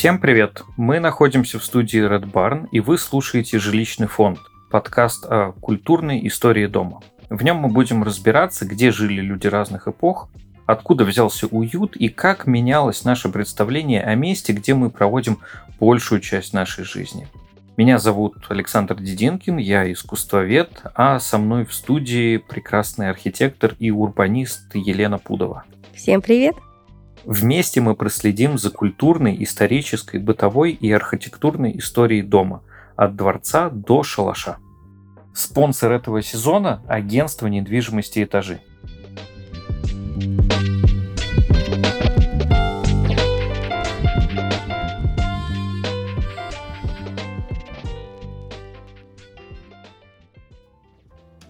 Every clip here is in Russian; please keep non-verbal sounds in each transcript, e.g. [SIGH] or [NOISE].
Всем привет! Мы находимся в студии Red Barn, и вы слушаете «Жилищный фонд» – подкаст о культурной истории дома. В нем мы будем разбираться, где жили люди разных эпох, откуда взялся уют и как менялось наше представление о месте, где мы проводим большую часть нашей жизни. Меня зовут Александр Дединкин, я искусствовед, а со мной в студии прекрасный архитектор и урбанист Елена Пудова. Всем привет! Вместе мы проследим за культурной, исторической, бытовой и архитектурной историей дома, от дворца до шалаша. Спонсор этого сезона – агентство недвижимости «Этажи».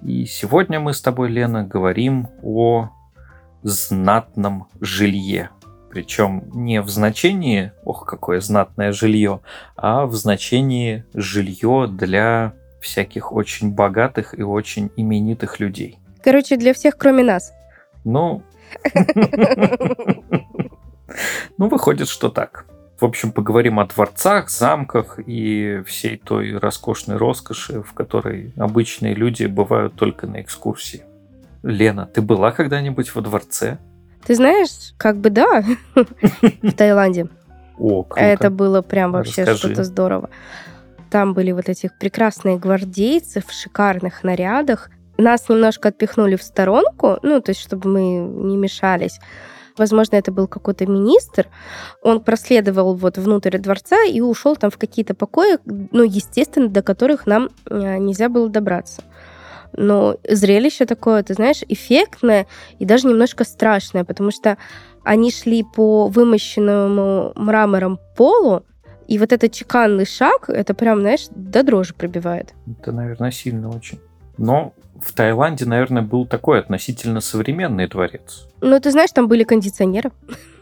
И сегодня мы с тобой, Лена, говорим о знатном жилье. Причем не в значении, ох, какое знатное жилье, а в значении жилье для всяких очень богатых и очень именитых людей. Короче, для всех, кроме нас. Ну, [LAUGHS] ну, выходит, что так. В общем, поговорим о дворцах, замках и всей той роскошной роскоши, в которой обычные люди бывают только на экскурсии. Лена, ты была когда-нибудь во дворце? Ты знаешь, как бы да, в Таиланде. О, круто. Это было прям вообще что-то здорово. Там были вот этих прекрасные гвардейцы в шикарных нарядах. Нас немножко отпихнули в сторонку, ну, то есть, чтобы мы не мешались. Возможно, это был какой-то министр. Он проследовал вот внутрь дворца и ушел там в какие-то покои, ну, естественно, до которых нам э, нельзя было добраться. Но зрелище такое, ты знаешь, эффектное и даже немножко страшное, потому что они шли по вымощенному мрамором полу, и вот этот чеканный шаг, это прям, знаешь, до дрожи пробивает. Это, наверное, сильно очень. Но в Таиланде, наверное, был такой относительно современный дворец. Ну, ты знаешь, там были кондиционеры.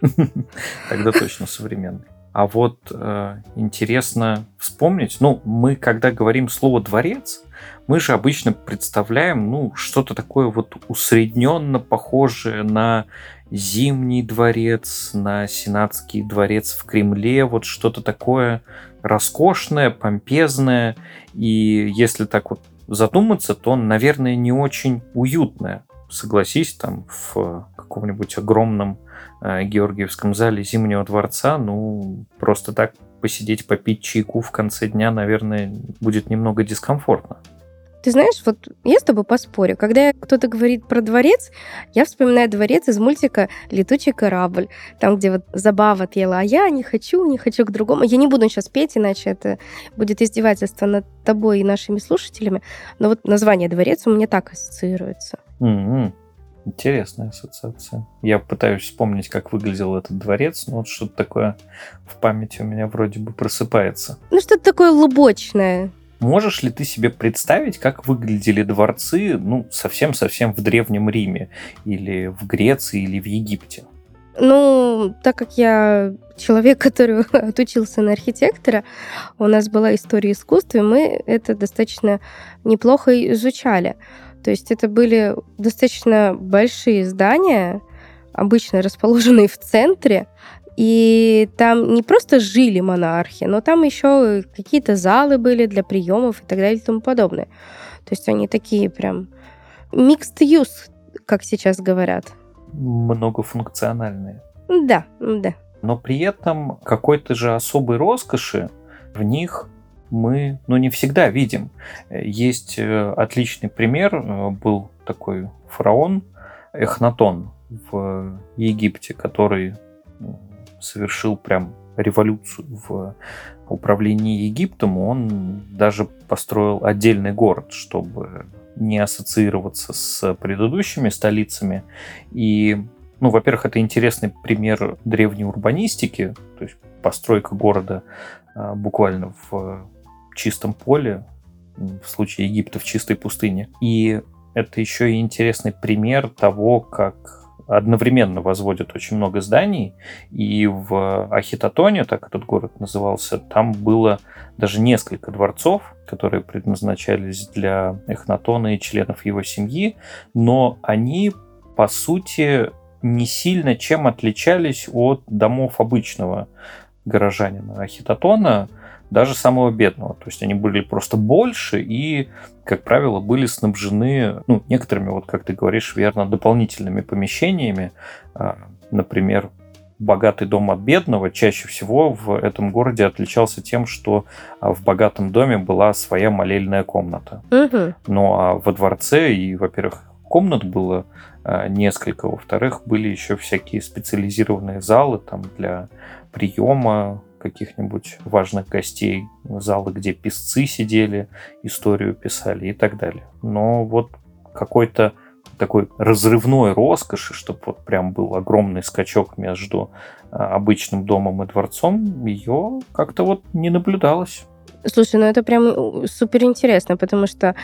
[LAUGHS] Тогда точно современный. А вот э, интересно вспомнить, ну, мы, когда говорим слово дворец, мы же обычно представляем, ну, что-то такое вот усредненно похожее на Зимний дворец, на Сенатский дворец в Кремле, вот что-то такое роскошное, помпезное, и если так вот задуматься, то, наверное, не очень уютное. Согласись, там в каком-нибудь огромном э, Георгиевском зале Зимнего дворца, ну, просто так посидеть, попить чайку в конце дня, наверное, будет немного дискомфортно. Ты знаешь, вот я с тобой поспорю. Когда кто-то говорит про дворец, я вспоминаю дворец из мультика «Летучий корабль», там, где вот забава отъела, а я не хочу, не хочу к другому. Я не буду сейчас петь, иначе это будет издевательство над тобой и нашими слушателями. Но вот название «дворец» у меня так ассоциируется. М-м, Интересная ассоциация. Я пытаюсь вспомнить, как выглядел этот дворец, но вот что-то такое в памяти у меня вроде бы просыпается. Ну, что-то такое лубочное. Можешь ли ты себе представить, как выглядели дворцы, ну, совсем-совсем в Древнем Риме, или в Греции, или в Египте? Ну, так как я человек, [LAUGHS] который отучился на архитектора, у нас была история искусства, и мы это достаточно неплохо изучали. То есть это были достаточно большие здания, обычно расположенные в центре, и там не просто жили монархи, но там еще какие-то залы были для приемов и так далее и тому подобное. То есть они такие прям mixed use, как сейчас говорят. Многофункциональные. Да, да. Но при этом какой-то же особой роскоши в них мы ну, не всегда видим. Есть э, отличный пример. Э, был такой фараон Эхнатон в Египте, который совершил прям революцию в управлении Египтом. Он даже построил отдельный город, чтобы не ассоциироваться с предыдущими столицами. И, ну, во-первых, это интересный пример древней урбанистики, то есть постройка города а, буквально в чистом поле, в случае Египта в чистой пустыне. И это еще и интересный пример того, как одновременно возводят очень много зданий, и в Ахитотоне, так этот город назывался, там было даже несколько дворцов, которые предназначались для Эхнатона и членов его семьи, но они, по сути, не сильно чем отличались от домов обычного горожанина Ахитотона, даже самого бедного. То есть они были просто больше и, как правило, были снабжены, ну, некоторыми, вот как ты говоришь, верно, дополнительными помещениями. А, например, богатый дом от бедного чаще всего в этом городе отличался тем, что а, в богатом доме была своя молельная комната. Угу. Ну а во дворце и, во-первых, комнат было а, несколько, во-вторых, были еще всякие специализированные залы там для приема каких-нибудь важных гостей, залы, где писцы сидели, историю писали и так далее. Но вот какой-то такой разрывной роскоши, чтобы вот прям был огромный скачок между а, обычным домом и дворцом, ее как-то вот не наблюдалось. Слушай, ну это прям супер интересно, потому что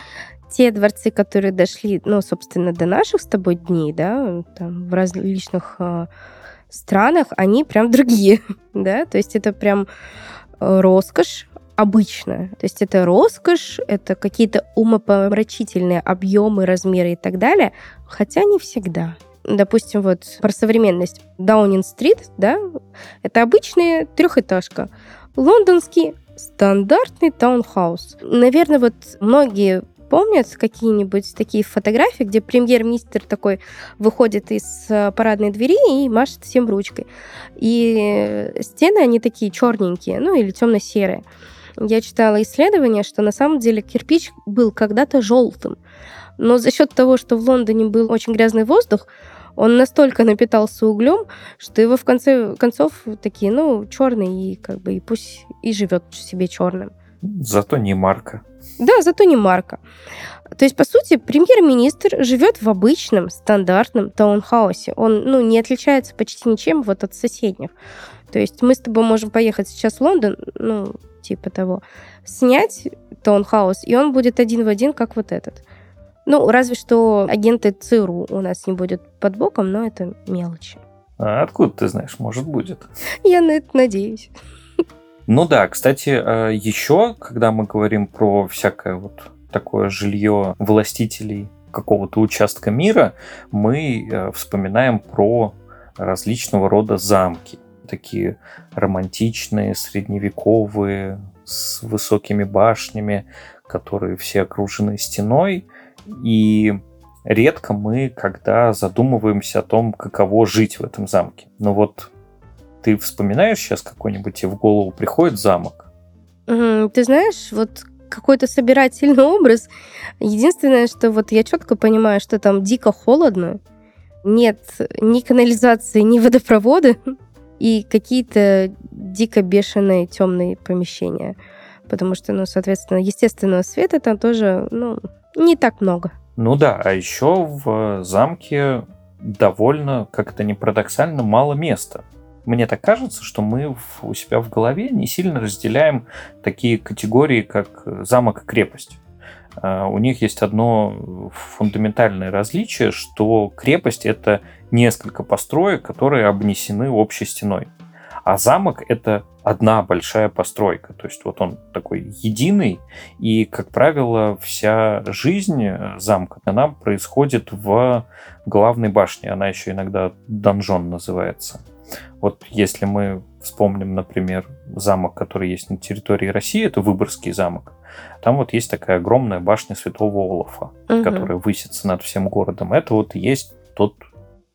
те дворцы, которые дошли, ну, собственно, до наших с тобой дней, да, там, в различных э, странах, они прям [LAUGHS] другие, да, то есть это прям э, роскошь, обычная. То есть это роскошь, это какие-то умопомрачительные объемы, размеры и так далее, хотя не всегда. Допустим, вот про современность. Даунинг-стрит, да, это обычная трехэтажка. Лондонский стандартный таунхаус. Наверное, вот многие помнят какие-нибудь такие фотографии, где премьер-министр такой выходит из э, парадной двери и машет всем ручкой. И стены, они такие черненькие, ну или темно-серые я читала исследование, что на самом деле кирпич был когда-то желтым. Но за счет того, что в Лондоне был очень грязный воздух, он настолько напитался углем, что его в конце концов такие, ну, черный, и как бы и пусть и живет себе черным. Зато не марка. Да, зато не марка. То есть, по сути, премьер-министр живет в обычном, стандартном таунхаусе. Он ну, не отличается почти ничем вот от соседних. То есть мы с тобой можем поехать сейчас в Лондон, ну, типа того, снять таунхаус, и он будет один в один, как вот этот. Ну, разве что агенты ЦРУ у нас не будет под боком, но это мелочи. А откуда ты знаешь, может будет? Я на это надеюсь. Ну да, кстати, а, еще, когда мы говорим про всякое вот такое жилье властителей какого-то участка мира, мы э, вспоминаем про различного рода замки такие романтичные, средневековые, с высокими башнями, которые все окружены стеной. И редко мы, когда задумываемся о том, каково жить в этом замке. Но вот ты вспоминаешь сейчас какой-нибудь, и в голову приходит замок? Ты знаешь, вот какой-то собирательный [LAUGHS] образ. Единственное, что вот я четко понимаю, что там дико холодно, нет ни канализации, ни [LAUGHS] водопровода, и какие-то дико бешеные темные помещения. Потому что, ну, соответственно, естественного света там тоже, ну, не так много. Ну да, а еще в замке довольно, как это не парадоксально, мало места. Мне так кажется, что мы у себя в голове не сильно разделяем такие категории, как замок и крепость. А, у них есть одно фундаментальное различие, что крепость это несколько построек, которые обнесены общей стеной. А замок это одна большая постройка. То есть вот он такой единый, и, как правило, вся жизнь замка, она происходит в главной башне. Она еще иногда донжон называется. Вот если мы вспомним, например, замок, который есть на территории России, это Выборгский замок. Там вот есть такая огромная башня Святого Олафа, угу. которая высится над всем городом. Это вот есть тот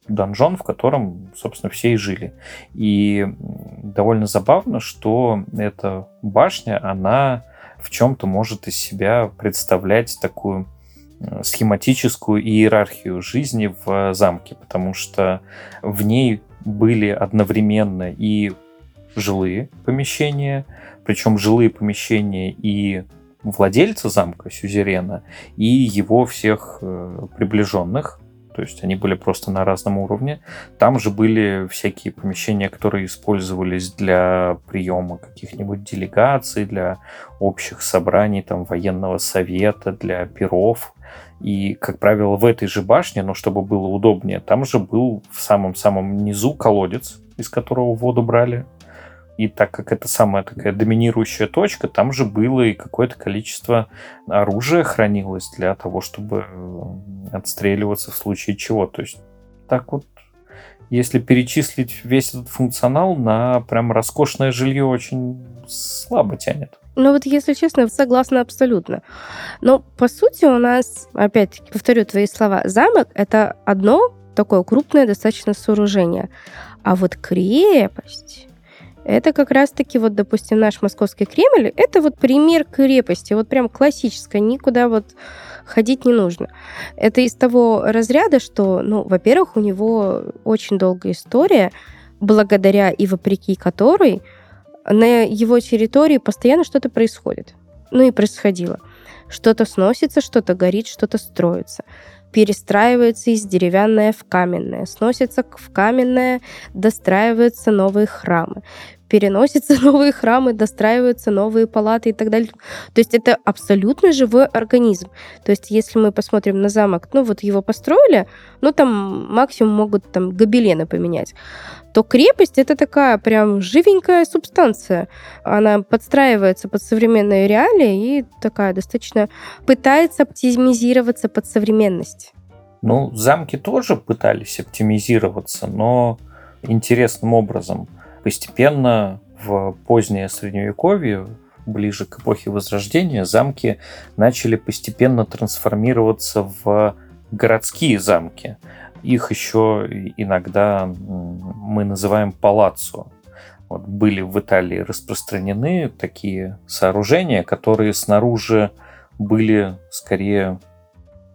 донжон, в котором, собственно, все и жили. И довольно забавно, что эта башня, она в чем-то может из себя представлять такую э, схематическую иерархию жизни в замке, потому что в ней были одновременно и жилые помещения, причем жилые помещения и владельца замка Сюзерена и его всех э, приближенных, то есть они были просто на разном уровне. Там же были всякие помещения, которые использовались для приема каких-нибудь делегаций, для общих собраний, там, военного совета, для перов. И, как правило, в этой же башне, но чтобы было удобнее, там же был в самом-самом низу колодец, из которого воду брали. И так как это самая такая доминирующая точка, там же было и какое-то количество оружия хранилось для того, чтобы отстреливаться в случае чего. То есть так вот если перечислить весь этот функционал, на прям роскошное жилье очень слабо тянет. Ну вот, если честно, согласна абсолютно. Но по сути у нас, опять-таки, повторю твои слова, замок — это одно такое крупное достаточно сооружение. А вот крепость это как раз-таки, вот, допустим, наш московский Кремль, это вот пример крепости, вот прям классическая, никуда вот ходить не нужно. Это из того разряда, что, ну, во-первых, у него очень долгая история, благодаря и вопреки которой на его территории постоянно что-то происходит. Ну и происходило. Что-то сносится, что-то горит, что-то строится перестраивается из деревянное в каменное, сносится в каменное, достраиваются новые храмы, переносятся [LAUGHS] новые храмы, достраиваются новые палаты и так далее. То есть это абсолютно живой организм. То есть если мы посмотрим на замок, ну вот его построили, ну там максимум могут там гобелены поменять то крепость это такая прям живенькая субстанция. Она подстраивается под современные реалии и такая достаточно пытается оптимизироваться под современность. Ну, замки тоже пытались оптимизироваться, но интересным образом. Постепенно в позднее Средневековье, ближе к эпохе Возрождения, замки начали постепенно трансформироваться в городские замки. Их еще иногда мы называем палаццо. Вот были в Италии распространены такие сооружения, которые снаружи были скорее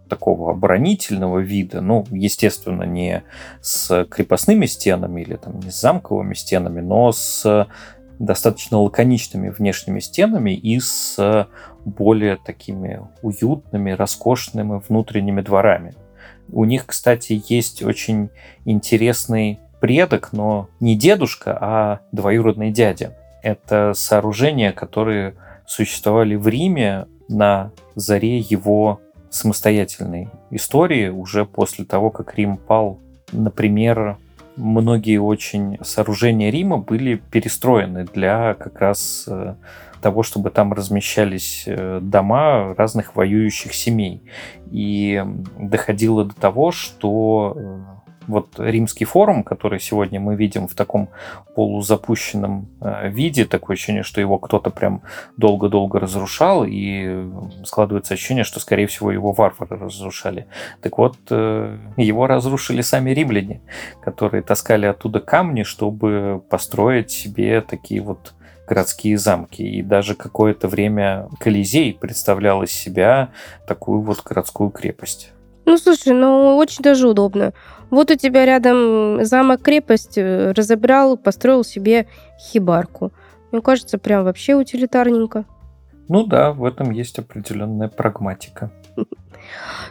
такого оборонительного вида, ну, естественно, не с крепостными стенами или там не с замковыми стенами, но с достаточно лаконичными внешними стенами и с более такими уютными, роскошными внутренними дворами. У них, кстати, есть очень интересный предок, но не дедушка, а двоюродный дядя. Это сооружения, которые существовали в Риме на заре его самостоятельной истории, уже после того, как Рим пал. Например, многие очень сооружения Рима были перестроены для как раз э, того, чтобы там размещались э, дома разных воюющих семей. И доходило до того, что э, вот римский форум, который сегодня мы видим в таком полузапущенном э, виде, такое ощущение, что его кто-то прям долго-долго разрушал, и складывается ощущение, что, скорее всего, его варвары разрушали. Так вот, его разрушили сами римляне, которые таскали оттуда камни, чтобы построить себе такие вот городские замки. И даже какое-то время Колизей представлял из себя такую вот городскую крепость. Ну, слушай, ну, очень даже удобно. Вот у тебя рядом замок-крепость, э, разобрал, построил себе хибарку. Мне кажется, прям вообще утилитарненько. Ну да, в этом есть определенная прагматика. [LAUGHS]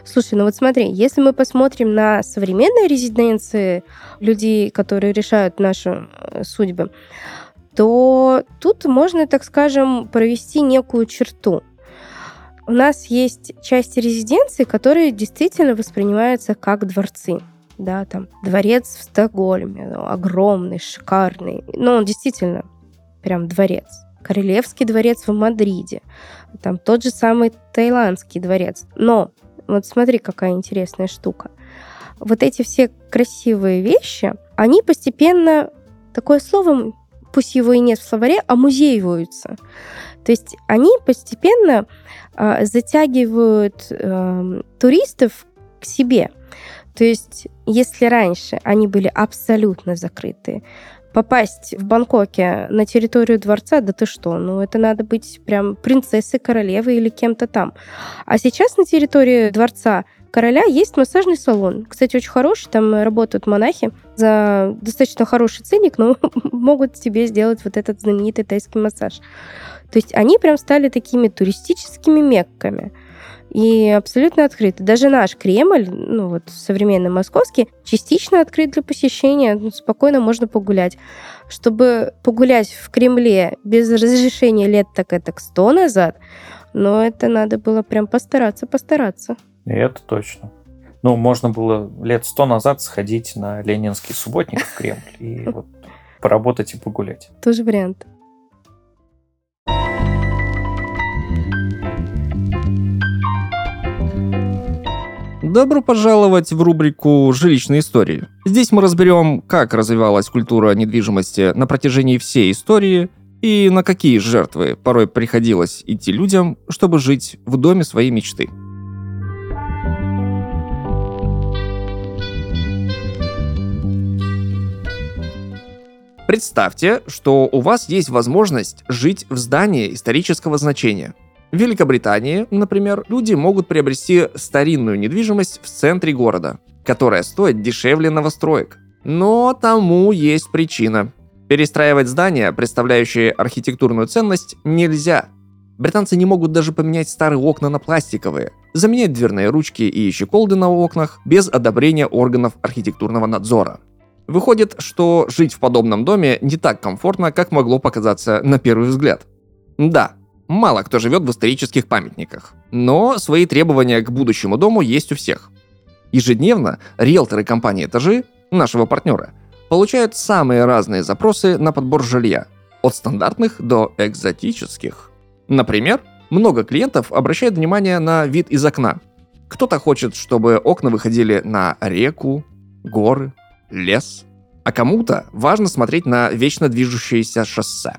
Слушай, ну вот смотри, если мы посмотрим на современные резиденции людей, которые решают наши э, судьбы, то тут можно, так скажем, провести некую черту. У нас есть части резиденции, которые действительно воспринимаются как дворцы. Да, там дворец в Стокгольме, ну, огромный, шикарный. Но он действительно прям дворец. Королевский дворец в Мадриде. Там тот же самый Таиландский дворец. Но вот смотри, какая интересная штука. Вот эти все красивые вещи, они постепенно, такое слово пусть его и нет в словаре, а. То есть они постепенно э, затягивают э, туристов к себе. То есть если раньше они были абсолютно закрыты, попасть в Бангкоке на территорию дворца, да ты что, ну это надо быть прям принцессой, королевой или кем-то там. А сейчас на территории дворца короля есть массажный салон. Кстати, очень хороший, там работают монахи за достаточно хороший ценник, но [LAUGHS] могут тебе сделать вот этот знаменитый тайский массаж. То есть они прям стали такими туристическими мекками и абсолютно открыты. Даже наш Кремль, ну вот современный московский, частично открыт для посещения, ну, спокойно можно погулять. Чтобы погулять в Кремле без разрешения лет так это сто назад, но это надо было прям постараться, постараться. И это точно. Ну, можно было лет сто назад сходить на Ленинский субботник в Кремль и [LAUGHS] вот поработать и погулять. Тоже вариант. Добро пожаловать в рубрику «Жилищные истории». Здесь мы разберем, как развивалась культура недвижимости на протяжении всей истории и на какие жертвы порой приходилось идти людям, чтобы жить в доме своей мечты. Представьте, что у вас есть возможность жить в здании исторического значения. В Великобритании, например, люди могут приобрести старинную недвижимость в центре города, которая стоит дешевле новостроек. Но тому есть причина. Перестраивать здания, представляющие архитектурную ценность, нельзя. Британцы не могут даже поменять старые окна на пластиковые, заменять дверные ручки и щеколды на окнах без одобрения органов архитектурного надзора. Выходит, что жить в подобном доме не так комфортно, как могло показаться на первый взгляд. Да, мало кто живет в исторических памятниках, но свои требования к будущему дому есть у всех. Ежедневно риэлторы компании «Этажи», нашего партнера, получают самые разные запросы на подбор жилья, от стандартных до экзотических. Например, много клиентов обращают внимание на вид из окна. Кто-то хочет, чтобы окна выходили на реку, горы, лес, а кому-то важно смотреть на вечно движущееся шоссе.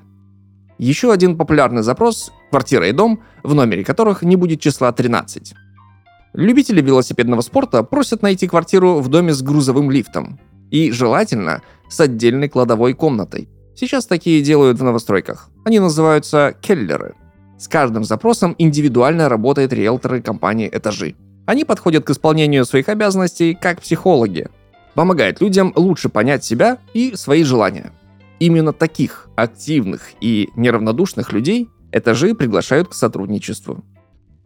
Еще один популярный запрос – квартира и дом, в номере которых не будет числа 13. Любители велосипедного спорта просят найти квартиру в доме с грузовым лифтом. И желательно с отдельной кладовой комнатой. Сейчас такие делают в новостройках. Они называются келлеры. С каждым запросом индивидуально работает риэлторы компании «Этажи». Они подходят к исполнению своих обязанностей как психологи, помогает людям лучше понять себя и свои желания. Именно таких активных и неравнодушных людей этажи приглашают к сотрудничеству.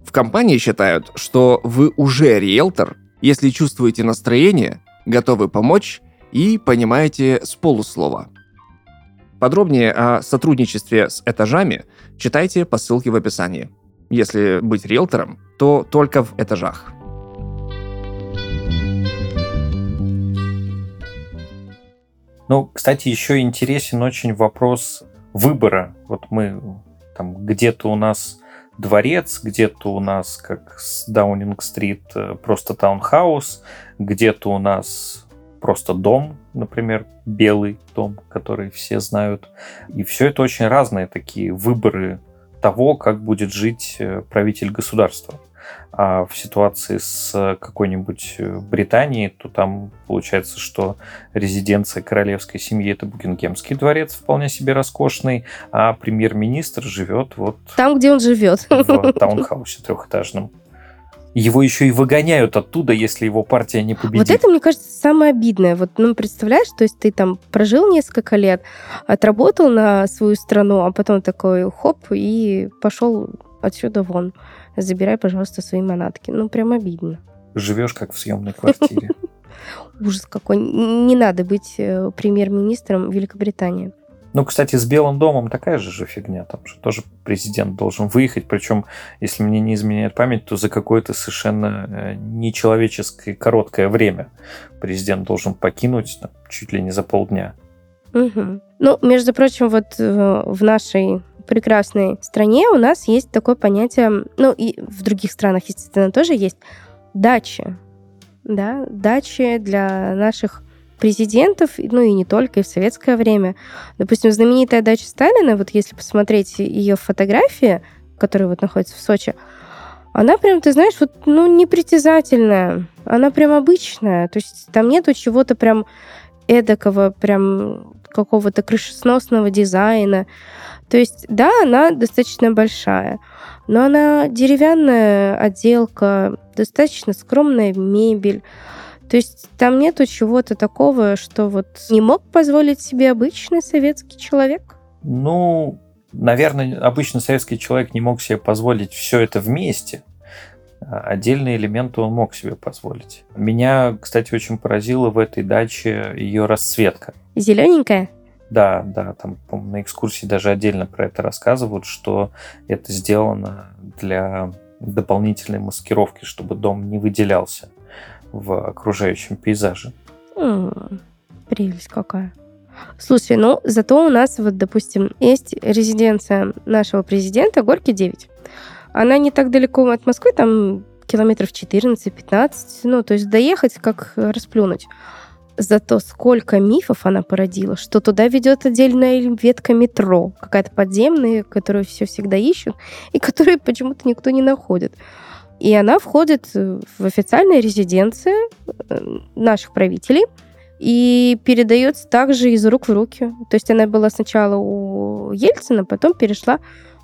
В компании считают, что вы уже риэлтор, если чувствуете настроение, готовы помочь и понимаете с полуслова. Подробнее о сотрудничестве с этажами читайте по ссылке в описании. Если быть риэлтором, то только в этажах. Ну, кстати, еще интересен очень вопрос выбора. Вот мы там где-то у нас дворец, где-то у нас, как с Даунинг-стрит, э, просто таунхаус, где-то у нас просто дом, например, белый дом, который все знают. И все это очень разные такие выборы того, как будет жить э, правитель государства. А в ситуации с какой-нибудь э, Британией, то там получается, что резиденция королевской семьи это Букингемский дворец, вполне себе роскошный, а премьер-министр живет вот... Там, где он живет. В таунхаусе трехэтажном. Его еще и выгоняют оттуда, если его партия не победит. Вот это, мне кажется, самое обидное. Вот, ну, представляешь, то есть ты там прожил несколько лет, отработал на свою страну, а потом такой хоп, и пошел отсюда вон забирай, пожалуйста, свои манатки. Ну, прям обидно. Живешь как в съемной квартире. [LAUGHS] Ужас какой. Не надо быть э, премьер-министром Великобритании. Ну, кстати, с Белым домом такая же же фигня. Там же тоже президент должен выехать. Причем, если мне не изменяет память, то за какое-то совершенно э, нечеловеческое короткое время президент должен покинуть там, чуть ли не за полдня. Угу. Ну, между прочим, вот э, в нашей прекрасной стране у нас есть такое понятие, ну и в других странах, естественно, тоже есть дачи. Да, дачи для наших президентов, ну и не только, и в советское время. Допустим, знаменитая дача Сталина, вот если посмотреть ее фотографии, которая вот находится в Сочи, она прям, ты знаешь, вот, ну, непритязательная. Она прям обычная. То есть там нету чего-то прям эдакого, прям какого-то крышесносного дизайна. То есть, да, она достаточно большая, но она деревянная отделка, достаточно скромная мебель. То есть там нету чего-то такого, что вот не мог позволить себе обычный советский человек. Ну, наверное, обычный советский человек не мог себе позволить все это вместе. А отдельные элементы он мог себе позволить. Меня, кстати, очень поразила в этой даче ее расцветка. Зелененькая? Да, да, там на экскурсии даже отдельно про это рассказывают, что это сделано для дополнительной маскировки, чтобы дом не выделялся в окружающем пейзаже. М-м, прелесть какая. Слушай, ну зато у нас вот, допустим, есть резиденция нашего президента Горки 9. Она не так далеко от Москвы, там километров 14-15, ну, то есть доехать, как расплюнуть. Зато сколько мифов она породила, что туда ведет отдельная ветка метро, какая-то подземная, которую все всегда ищут, и которую почему-то никто не находит. И она входит в официальные резиденции э, наших правителей и передается также из рук в руки. То есть она была сначала у Ельцина, потом перешла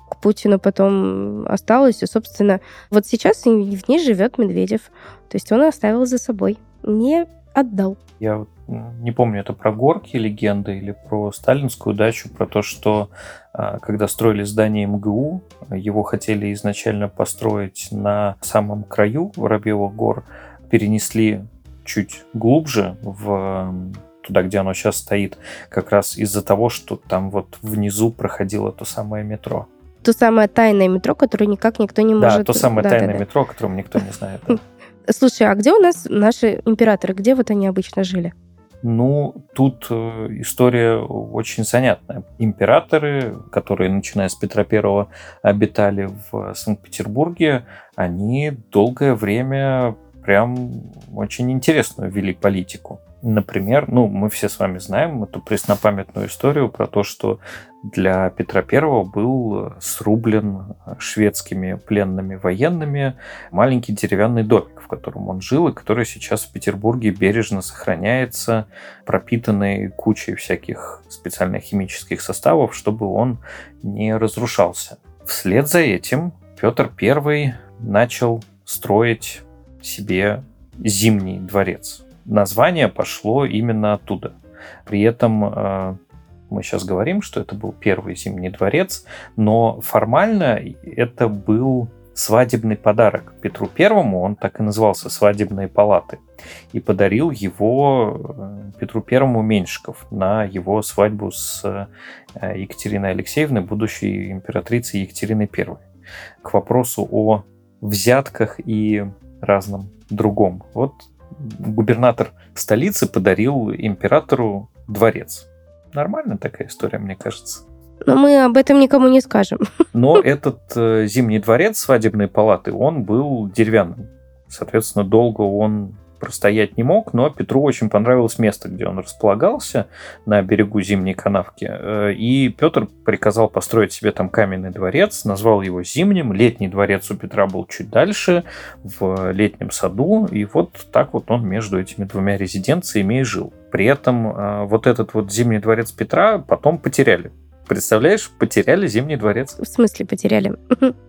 к Путину, потом осталась. И, собственно, вот сейчас в ней живет Медведев. То есть он оставил за собой. Не отдал. Я не помню, это про горки легенда или про сталинскую дачу, про то, что а, когда строили здание МГУ, его хотели изначально построить на самом краю Воробьевых гор, перенесли чуть глубже в туда, где оно сейчас стоит, как раз из-за того, что там вот внизу проходило то самое метро. То самое тайное метро, которое никак никто не может... Да, то самое да, тайное да, метро, о котором никто не знает. [LAUGHS] Слушай, а где у нас наши императоры? Где вот они обычно жили? Ну, тут э, история очень занятная. Императоры, которые, начиная с Петра I, обитали в Санкт-Петербурге, они долгое время прям очень интересную вели политику. Например, ну, мы все с вами знаем эту преснопамятную историю про то, что для Петра I был срублен шведскими пленными военными маленький деревянный домик, в котором он жил, и который сейчас в Петербурге бережно сохраняется, пропитанный кучей всяких специальных химических составов, чтобы он не разрушался. Вслед за этим Петр I начал строить себе Зимний дворец название пошло именно оттуда. При этом э, мы сейчас говорим, что это был первый Зимний дворец, но формально это был свадебный подарок Петру Первому, он так и назывался «Свадебные палаты», и подарил его э, Петру Первому Меньшиков на его свадьбу с э, Екатериной Алексеевной, будущей императрицей Екатериной I. К вопросу о взятках и разном другом. Вот губернатор столицы подарил императору дворец. Нормальная такая история, мне кажется. Но мы об этом никому не скажем. [LAUGHS] Но этот э, зимний дворец свадебной палаты, он был деревянным. Соответственно, долго он простоять не мог, но Петру очень понравилось место, где он располагался на берегу Зимней канавки. Э, и Петр приказал построить себе там каменный дворец, назвал его Зимним. Летний дворец у Петра был чуть дальше, в летнем саду. И вот так вот он между этими двумя резиденциями и жил. При этом э, вот этот вот Зимний дворец Петра потом потеряли. Представляешь, потеряли Зимний дворец. В смысле потеряли?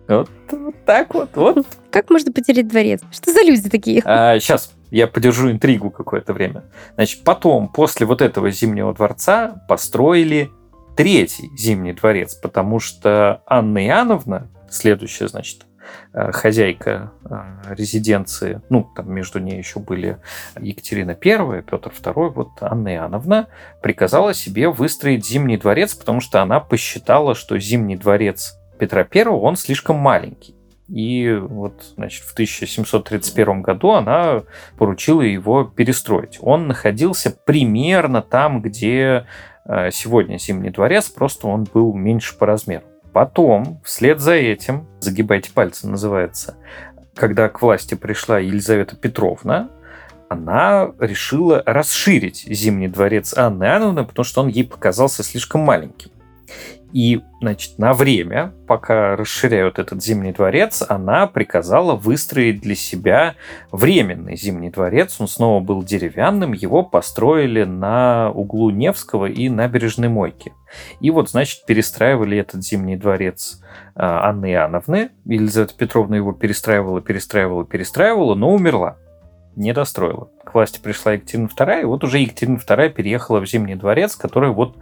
Вот, вот так вот, вот. Как можно потерять дворец? Что за люди такие? А, сейчас, я подержу интригу какое-то время. Значит, потом, после вот этого Зимнего дворца, построили третий Зимний дворец, потому что Анна Иоанновна, следующая, значит, э, хозяйка э, резиденции, ну, там между ней еще были Екатерина I, Петр II, вот Анна Иоанновна приказала себе выстроить Зимний дворец, потому что она посчитала, что Зимний дворец Петра I, он слишком маленький. И вот, значит, в 1731 году она поручила его перестроить. Он находился примерно там, где э, сегодня Зимний дворец, просто он был меньше по размеру. Потом, вслед за этим, загибайте пальцы, называется, когда к власти пришла Елизавета Петровна, она решила расширить Зимний дворец Анны Иоанновны, потому что он ей показался слишком маленьким. И, значит, на время, пока расширяют этот Зимний дворец, она приказала выстроить для себя временный Зимний дворец. Он снова был деревянным, его построили на углу Невского и набережной Мойки. И вот, значит, перестраивали этот Зимний дворец а, Анны Иоанновны. Елизавета Петровна его перестраивала, перестраивала, перестраивала, но умерла не достроила. К власти пришла Екатерина II, и вот уже Екатерина II переехала в Зимний дворец, который вот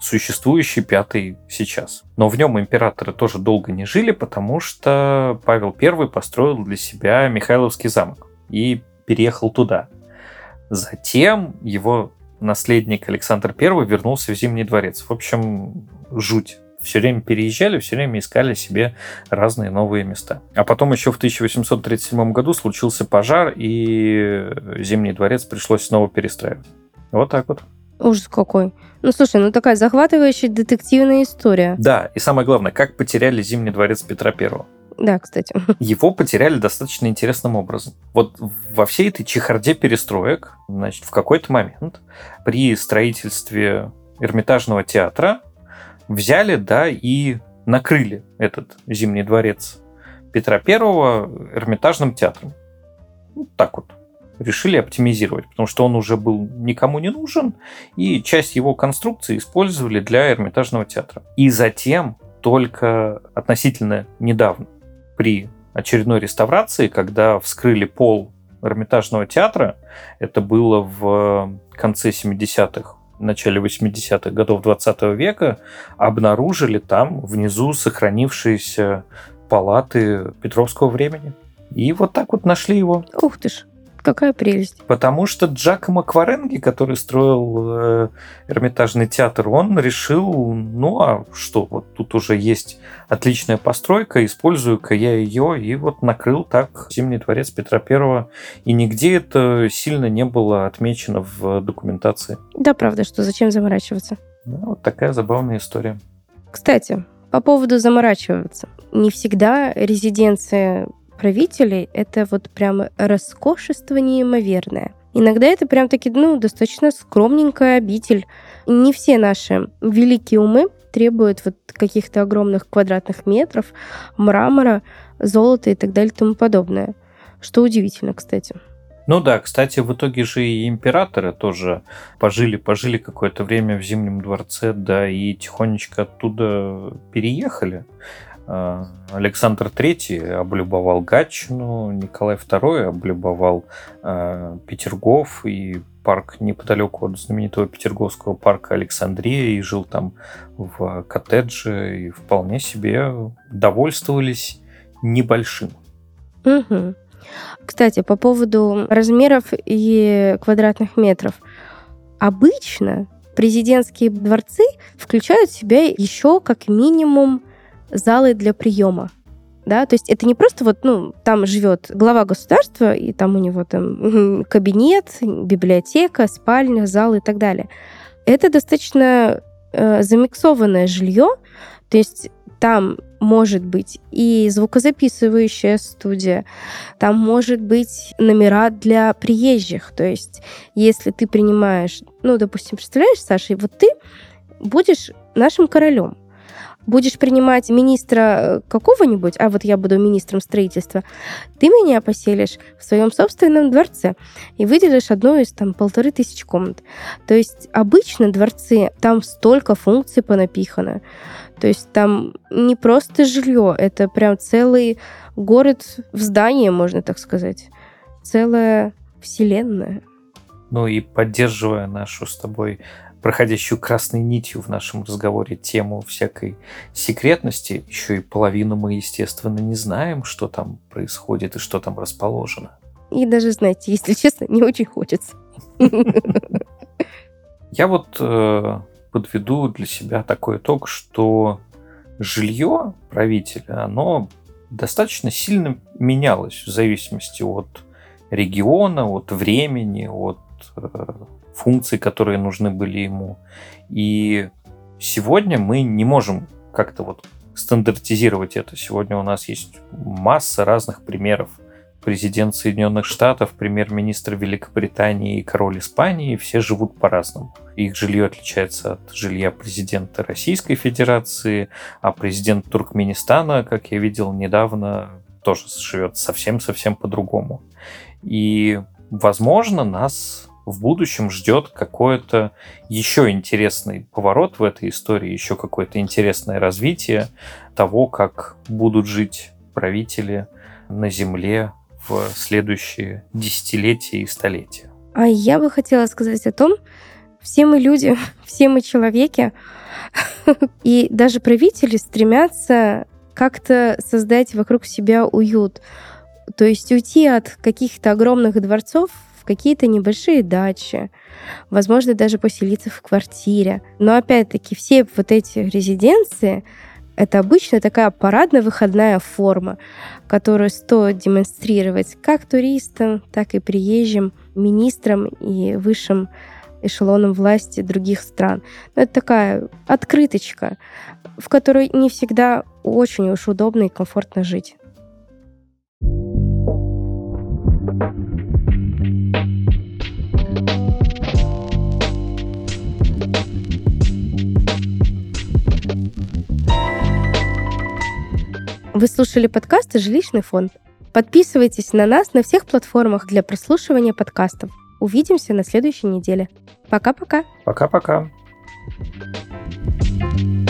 существующий пятый сейчас. Но в нем императоры тоже долго не жили, потому что Павел I построил для себя Михайловский замок и переехал туда. Затем его наследник Александр I вернулся в Зимний дворец. В общем, жуть. Все время переезжали, все время искали себе разные новые места. А потом еще в 1837 году случился пожар, и Зимний дворец пришлось снова перестраивать. Вот так вот. Ужас какой. Ну, слушай, ну такая захватывающая детективная история. Да, и самое главное, как потеряли Зимний дворец Петра Первого. Да, кстати. [LAUGHS] Его потеряли достаточно интересным образом. Вот во всей этой чехарде перестроек, значит, в какой-то момент при строительстве Эрмитажного театра взяли, да, и накрыли этот Зимний дворец Петра Первого Эрмитажным театром. Вот так вот решили оптимизировать, потому что он уже был никому не нужен, и часть его конструкции использовали для Эрмитажного театра. И затем, только относительно недавно, при очередной реставрации, когда вскрыли пол Эрмитажного театра, это было в конце 70-х, начале 80-х годов 20 века, обнаружили там внизу сохранившиеся палаты Петровского времени. И вот так вот нашли его. Ух ты ж. Какая прелесть. Потому что Джакомо Кваренги, который строил э, Эрмитажный театр, он решил, ну а что, вот тут уже есть отличная постройка, использую-ка я ее, и вот накрыл так Зимний дворец Петра Первого. И нигде это сильно не было отмечено в документации. Да, правда, что зачем заморачиваться? Да, вот такая забавная история. Кстати, по поводу заморачиваться. Не всегда резиденция правителей — это вот прям роскошество неимоверное. Иногда это прям таки, ну, достаточно скромненькая обитель. Не все наши великие умы требуют вот каких-то огромных квадратных метров, мрамора, золота и так далее и тому подобное. Что удивительно, кстати. Ну да, кстати, в итоге же и императоры тоже пожили, пожили какое-то время в Зимнем дворце, да, и тихонечко оттуда переехали. А, Александр III облюбовал Гатчину, Николай II облюбовал э, Петергоф и парк неподалеку от знаменитого Петерговского парка Александрия и жил там в коттедже и вполне себе довольствовались небольшим. Угу. Кстати, по поводу размеров и квадратных метров. Обычно президентские дворцы включают в себя еще как минимум залы для приема. Да, то есть это не просто вот, ну, там живет глава государства, и там у него там кабинет, библиотека, спальня, зал и так далее. Это достаточно э, замиксованное жилье, то есть там может быть и звукозаписывающая студия, там может быть номера для приезжих. То есть, если ты принимаешь, ну, допустим, представляешь, Саша, вот ты будешь нашим королем будешь принимать министра э, какого-нибудь, а вот я буду министром строительства, ты меня поселишь в своем собственном дворце и выделишь одну из там полторы тысячи комнат. То есть обычно дворцы, там столько функций понапихано. То есть там не просто жилье, это прям целый город в здании, можно так сказать. Целая вселенная. Ну и поддерживая нашу с тобой проходящую красной нитью в нашем разговоре тему всякой секретности, еще и половину мы, естественно, не знаем, что там происходит и что там расположено. И даже, знаете, если честно, не очень хочется. Я вот э, подведу для себя такой итог, что жилье правителя, оно достаточно сильно менялось в зависимости от региона, от времени, от э, функций, которые нужны были ему. И сегодня мы не можем как-то вот стандартизировать это. Сегодня у нас есть масса разных примеров. Президент Соединенных Штатов, премьер-министр Великобритании и король Испании все живут по-разному. Их жилье отличается от жилья президента Российской Федерации, а президент Туркменистана, как я видел недавно, тоже живет совсем-совсем по-другому. И, возможно, нас в будущем ждет какой-то еще интересный поворот в этой истории, еще какое-то интересное развитие того, как будут жить правители на Земле в следующие десятилетия и столетия. А я бы хотела сказать о том, все мы люди, [LAUGHS] все мы человеки, [LAUGHS] и даже правители стремятся как-то создать вокруг себя уют. То есть уйти от каких-то огромных дворцов в какие-то небольшие дачи, возможно, даже поселиться в квартире. Но опять-таки все вот эти резиденции это обычно такая парадно-выходная форма, которую стоит демонстрировать как туристам, так и приезжим, министрам и высшим эшелоном власти других стран. Но это такая открыточка, в которой не всегда очень уж удобно и комфортно жить. Вы слушали подкасты «Жилищный фонд». Подписывайтесь на нас на всех платформах для прослушивания подкастов. Увидимся на следующей неделе. Пока-пока. Пока-пока. thank you